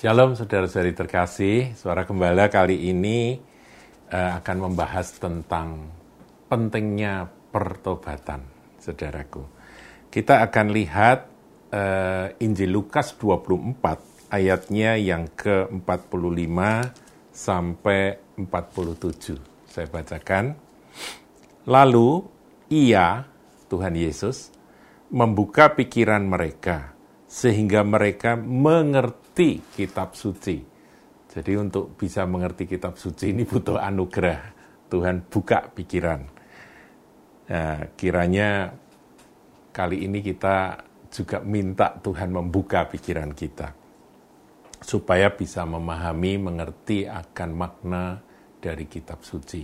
Shalom saudara-saudari terkasih, suara gembala kali ini uh, akan membahas tentang pentingnya pertobatan, saudaraku. Kita akan lihat uh, Injil Lukas 24 ayatnya yang ke-45 sampai 47. Saya bacakan. Lalu ia, Tuhan Yesus, membuka pikiran mereka sehingga mereka mengerti kitab suci. Jadi untuk bisa mengerti kitab suci ini butuh anugerah. Tuhan buka pikiran. Nah, kiranya kali ini kita juga minta Tuhan membuka pikiran kita. Supaya bisa memahami, mengerti akan makna dari kitab suci.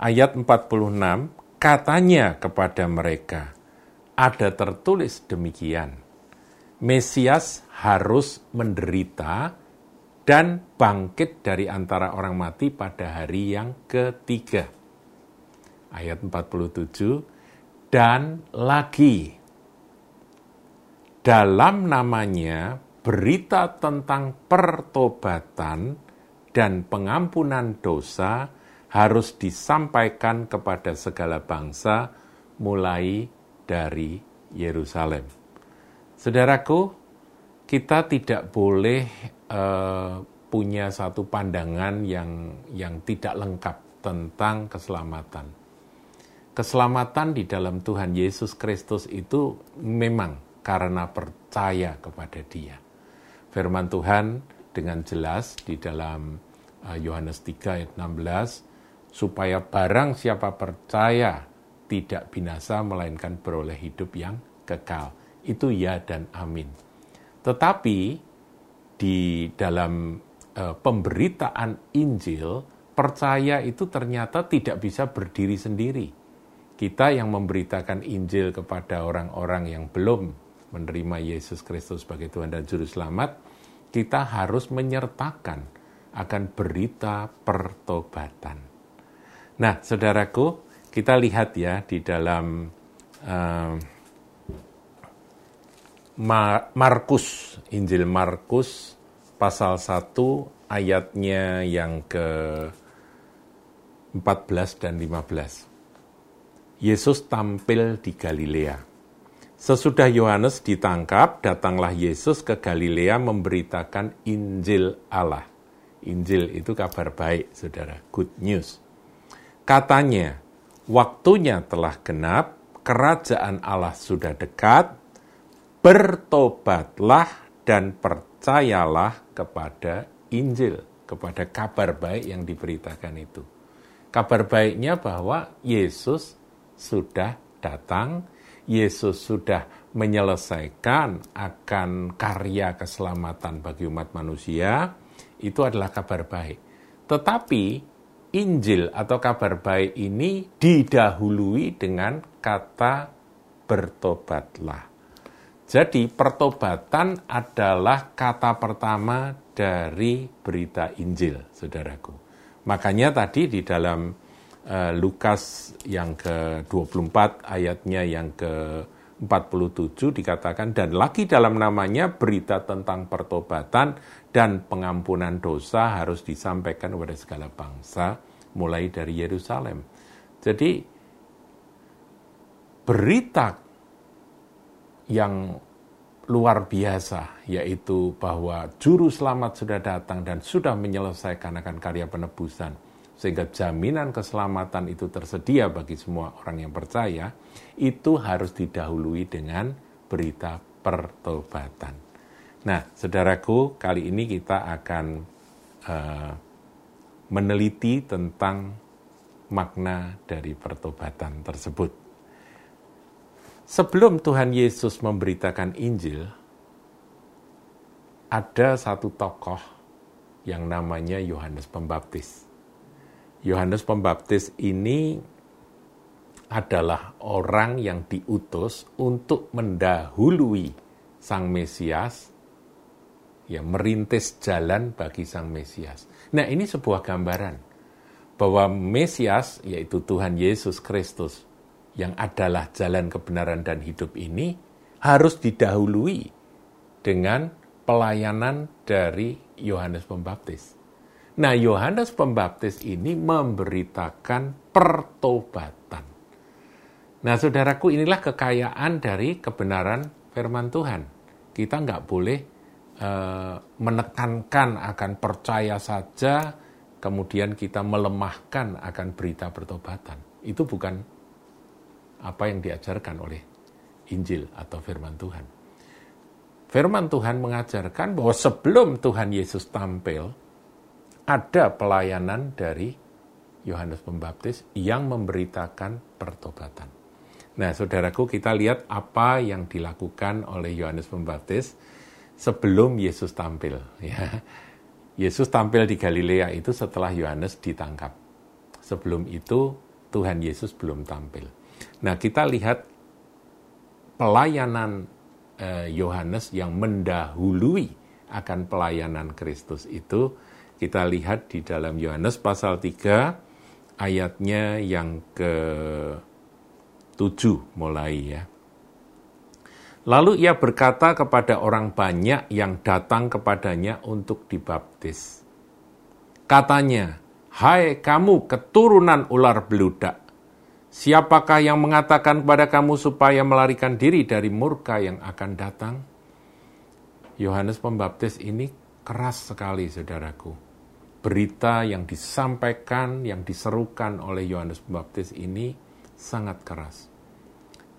Ayat 46, katanya kepada mereka, ada tertulis demikian, Mesias harus menderita dan bangkit dari antara orang mati pada hari yang ketiga. Ayat 47, dan lagi dalam namanya berita tentang pertobatan dan pengampunan dosa harus disampaikan kepada segala bangsa mulai dari Yerusalem. Saudaraku, kita tidak boleh uh, punya satu pandangan yang yang tidak lengkap tentang keselamatan. Keselamatan di dalam Tuhan Yesus Kristus itu memang karena percaya kepada Dia. Firman Tuhan dengan jelas di dalam uh, Yohanes 3 ayat 16 supaya barang siapa percaya tidak binasa melainkan beroleh hidup yang kekal itu ya dan amin. Tetapi di dalam uh, pemberitaan Injil, percaya itu ternyata tidak bisa berdiri sendiri. Kita yang memberitakan Injil kepada orang-orang yang belum menerima Yesus Kristus sebagai Tuhan dan Juru Selamat, kita harus menyertakan akan berita pertobatan. Nah, saudaraku, kita lihat ya di dalam uh, Markus, Injil Markus pasal 1 ayatnya yang ke 14 dan 15. Yesus tampil di Galilea. Sesudah Yohanes ditangkap, datanglah Yesus ke Galilea memberitakan Injil Allah. Injil itu kabar baik, saudara. Good news. Katanya, waktunya telah genap, kerajaan Allah sudah dekat, bertobatlah dan percayalah kepada Injil, kepada kabar baik yang diberitakan itu. Kabar baiknya bahwa Yesus sudah datang, Yesus sudah menyelesaikan akan karya keselamatan bagi umat manusia, itu adalah kabar baik. Tetapi Injil atau kabar baik ini didahului dengan kata bertobatlah. Jadi pertobatan adalah kata pertama dari berita Injil, saudaraku. Makanya tadi di dalam uh, Lukas yang ke-24 ayatnya yang ke-47 dikatakan dan lagi dalam namanya berita tentang pertobatan dan pengampunan dosa harus disampaikan kepada segala bangsa mulai dari Yerusalem. Jadi berita yang luar biasa, yaitu bahwa juru selamat sudah datang dan sudah menyelesaikan akan karya penebusan, sehingga jaminan keselamatan itu tersedia bagi semua orang yang percaya, itu harus didahului dengan berita pertobatan. Nah, saudaraku, kali ini kita akan uh, meneliti tentang makna dari pertobatan tersebut. Sebelum Tuhan Yesus memberitakan Injil, ada satu tokoh yang namanya Yohanes Pembaptis. Yohanes Pembaptis ini adalah orang yang diutus untuk mendahului Sang Mesias, ya merintis jalan bagi Sang Mesias. Nah ini sebuah gambaran bahwa Mesias, yaitu Tuhan Yesus Kristus, yang adalah jalan kebenaran dan hidup ini harus didahului dengan pelayanan dari Yohanes Pembaptis. Nah, Yohanes Pembaptis ini memberitakan pertobatan. Nah, saudaraku, inilah kekayaan dari kebenaran firman Tuhan. Kita nggak boleh uh, menekankan akan percaya saja, kemudian kita melemahkan akan berita pertobatan. Itu bukan apa yang diajarkan oleh Injil atau firman Tuhan. Firman Tuhan mengajarkan bahwa sebelum Tuhan Yesus tampil, ada pelayanan dari Yohanes Pembaptis yang memberitakan pertobatan. Nah, saudaraku, kita lihat apa yang dilakukan oleh Yohanes Pembaptis sebelum Yesus tampil. Ya. Yesus tampil di Galilea itu setelah Yohanes ditangkap. Sebelum itu, Tuhan Yesus belum tampil. Nah, kita lihat pelayanan eh, Yohanes eh, yang mendahului akan pelayanan Kristus itu kita lihat di dalam Yohanes pasal 3 ayatnya yang ke 7 mulai ya. Lalu ia berkata kepada orang banyak yang datang kepadanya untuk dibaptis. Katanya, Hai kamu keturunan ular beludak, siapakah yang mengatakan kepada kamu supaya melarikan diri dari murka yang akan datang? Yohanes Pembaptis ini keras sekali, saudaraku. Berita yang disampaikan, yang diserukan oleh Yohanes Pembaptis ini sangat keras.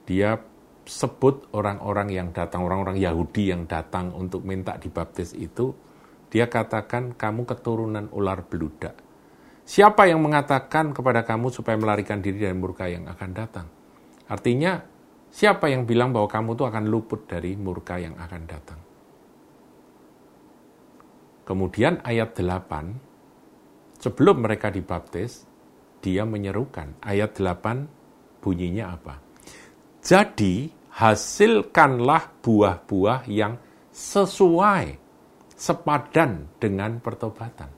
Dia sebut orang-orang yang datang, orang-orang Yahudi yang datang untuk minta dibaptis itu, dia katakan kamu keturunan ular beludak. Siapa yang mengatakan kepada kamu supaya melarikan diri dari murka yang akan datang? Artinya, siapa yang bilang bahwa kamu itu akan luput dari murka yang akan datang? Kemudian ayat 8, sebelum mereka dibaptis, dia menyerukan. Ayat 8 bunyinya apa? Jadi hasilkanlah buah-buah yang sesuai, sepadan dengan pertobatan.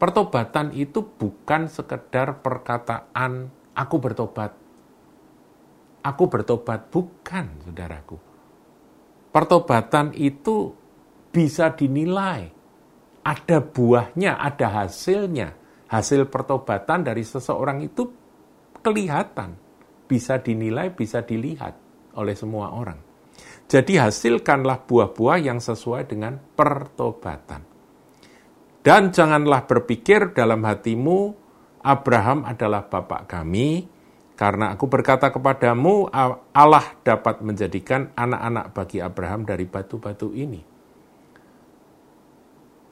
Pertobatan itu bukan sekedar perkataan aku bertobat. Aku bertobat, bukan saudaraku. Pertobatan itu bisa dinilai ada buahnya, ada hasilnya. Hasil pertobatan dari seseorang itu kelihatan, bisa dinilai, bisa dilihat oleh semua orang. Jadi hasilkanlah buah-buah yang sesuai dengan pertobatan. Dan janganlah berpikir dalam hatimu, Abraham adalah bapak kami, karena aku berkata kepadamu, Allah dapat menjadikan anak-anak bagi Abraham dari batu-batu ini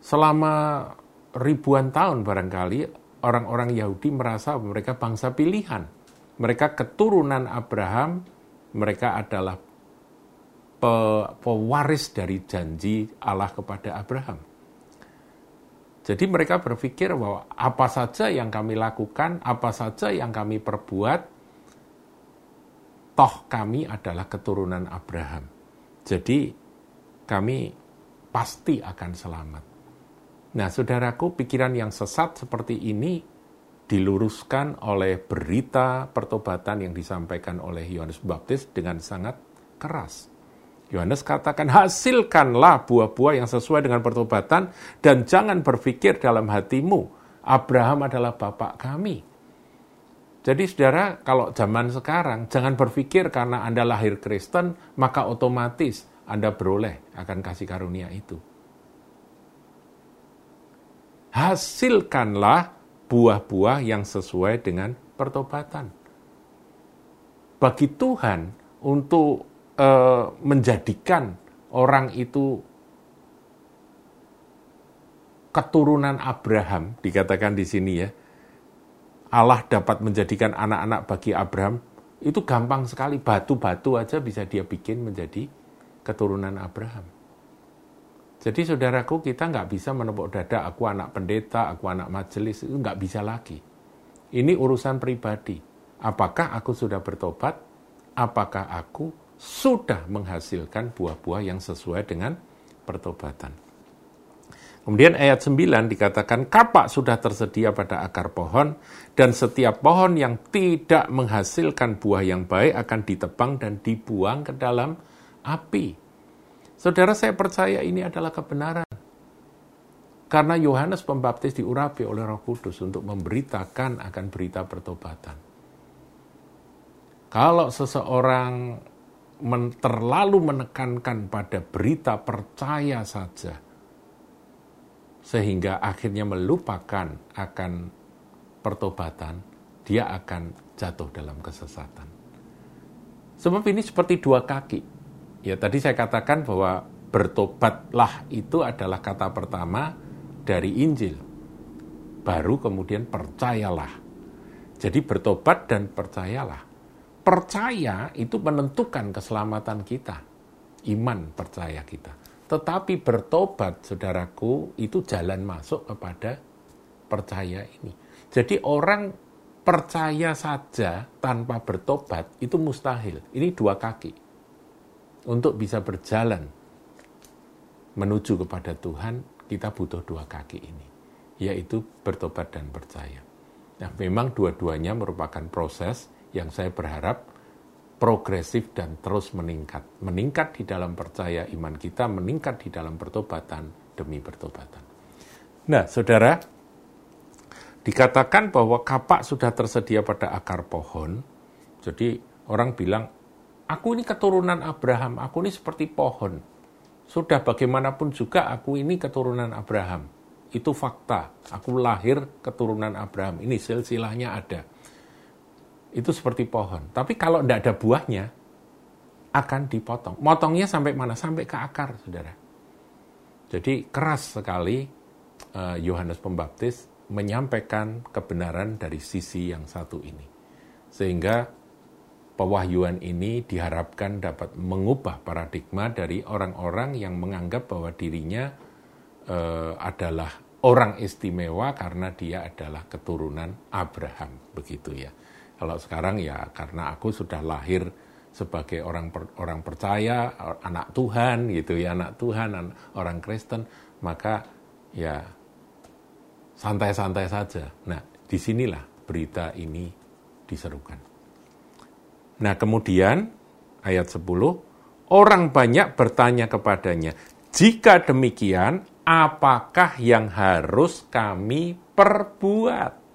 selama ribuan tahun barangkali orang-orang Yahudi merasa mereka bangsa pilihan. Mereka keturunan Abraham, mereka adalah pe pewaris dari janji Allah kepada Abraham. Jadi mereka berpikir bahwa apa saja yang kami lakukan, apa saja yang kami perbuat, toh kami adalah keturunan Abraham. Jadi kami pasti akan selamat. Nah, saudaraku, pikiran yang sesat seperti ini diluruskan oleh berita pertobatan yang disampaikan oleh Yohanes Baptis dengan sangat keras. Yohanes katakan, hasilkanlah buah-buah yang sesuai dengan pertobatan dan jangan berpikir dalam hatimu, Abraham adalah bapak kami. Jadi saudara, kalau zaman sekarang, jangan berpikir karena Anda lahir Kristen, maka otomatis Anda beroleh akan kasih karunia itu hasilkanlah buah-buah yang sesuai dengan pertobatan. Bagi Tuhan untuk e, menjadikan orang itu keturunan Abraham, dikatakan di sini ya, Allah dapat menjadikan anak-anak bagi Abraham, itu gampang sekali, batu-batu aja bisa dia bikin menjadi keturunan Abraham. Jadi saudaraku kita nggak bisa menepuk dada aku anak pendeta, aku anak majelis, itu nggak bisa lagi. Ini urusan pribadi. Apakah aku sudah bertobat? Apakah aku sudah menghasilkan buah-buah yang sesuai dengan pertobatan? Kemudian ayat 9 dikatakan kapak sudah tersedia pada akar pohon dan setiap pohon yang tidak menghasilkan buah yang baik akan ditebang dan dibuang ke dalam api. Saudara, saya percaya ini adalah kebenaran. Karena Yohanes Pembaptis diurapi oleh Roh Kudus untuk memberitakan akan berita pertobatan. Kalau seseorang men terlalu menekankan pada berita percaya saja, sehingga akhirnya melupakan akan pertobatan, dia akan jatuh dalam kesesatan. Sebab ini seperti dua kaki. Ya tadi saya katakan bahwa bertobatlah itu adalah kata pertama dari Injil. Baru kemudian percayalah. Jadi bertobat dan percayalah. Percaya itu menentukan keselamatan kita. Iman percaya kita. Tetapi bertobat, saudaraku, itu jalan masuk kepada percaya ini. Jadi orang percaya saja tanpa bertobat itu mustahil. Ini dua kaki. Untuk bisa berjalan menuju kepada Tuhan, kita butuh dua kaki ini, yaitu bertobat dan percaya. Nah, memang dua-duanya merupakan proses yang saya berharap progresif dan terus meningkat. Meningkat di dalam percaya iman kita, meningkat di dalam pertobatan demi pertobatan. Nah, saudara, Dikatakan bahwa kapak sudah tersedia pada akar pohon. Jadi orang bilang, aku ini keturunan Abraham, aku ini seperti pohon. Sudah bagaimanapun juga aku ini keturunan Abraham. Itu fakta. Aku lahir keturunan Abraham. Ini silsilahnya ada. Itu seperti pohon. Tapi kalau tidak ada buahnya, akan dipotong. Motongnya sampai mana? Sampai ke akar, saudara. Jadi keras sekali eh, Yohanes uh, Pembaptis menyampaikan kebenaran dari sisi yang satu ini. Sehingga pewahyuan ini diharapkan dapat mengubah paradigma dari orang-orang yang menganggap bahwa dirinya uh, adalah orang istimewa karena dia adalah keturunan Abraham, begitu ya. Kalau sekarang ya karena aku sudah lahir sebagai orang per, orang percaya, anak Tuhan gitu ya, anak Tuhan, orang Kristen, maka ya santai-santai saja. Nah, di sinilah berita ini diserukan. Nah, kemudian ayat 10, orang banyak bertanya kepadanya, jika demikian, apakah yang harus kami perbuat?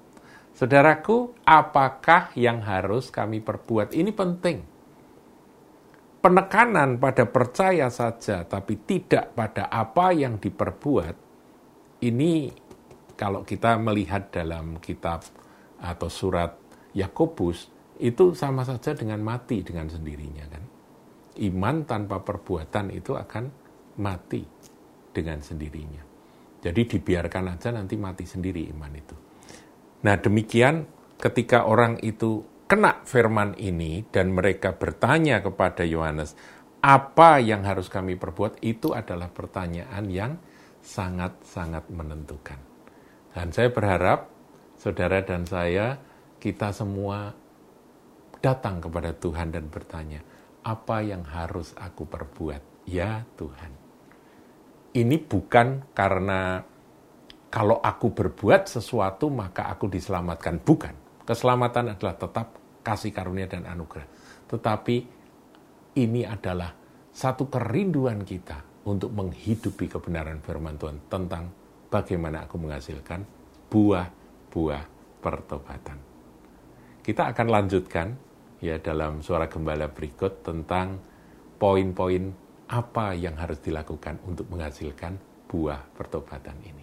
Saudaraku, apakah yang harus kami perbuat? Ini penting. Penekanan pada percaya saja, tapi tidak pada apa yang diperbuat, ini kalau kita melihat dalam kitab atau surat Yakobus itu sama saja dengan mati dengan sendirinya kan. Iman tanpa perbuatan itu akan mati dengan sendirinya. Jadi dibiarkan aja nanti mati sendiri iman itu. Nah, demikian ketika orang itu kena firman ini dan mereka bertanya kepada Yohanes, apa yang harus kami perbuat? Itu adalah pertanyaan yang sangat-sangat menentukan. Dan saya berharap saudara dan saya, kita semua datang kepada Tuhan dan bertanya, apa yang harus aku perbuat? Ya Tuhan. Ini bukan karena kalau aku berbuat sesuatu maka aku diselamatkan. Bukan. Keselamatan adalah tetap kasih karunia dan anugerah. Tetapi ini adalah satu kerinduan kita untuk menghidupi kebenaran firman Tuhan tentang bagaimana aku menghasilkan buah-buah pertobatan. Kita akan lanjutkan ya dalam suara gembala berikut tentang poin-poin apa yang harus dilakukan untuk menghasilkan buah pertobatan ini.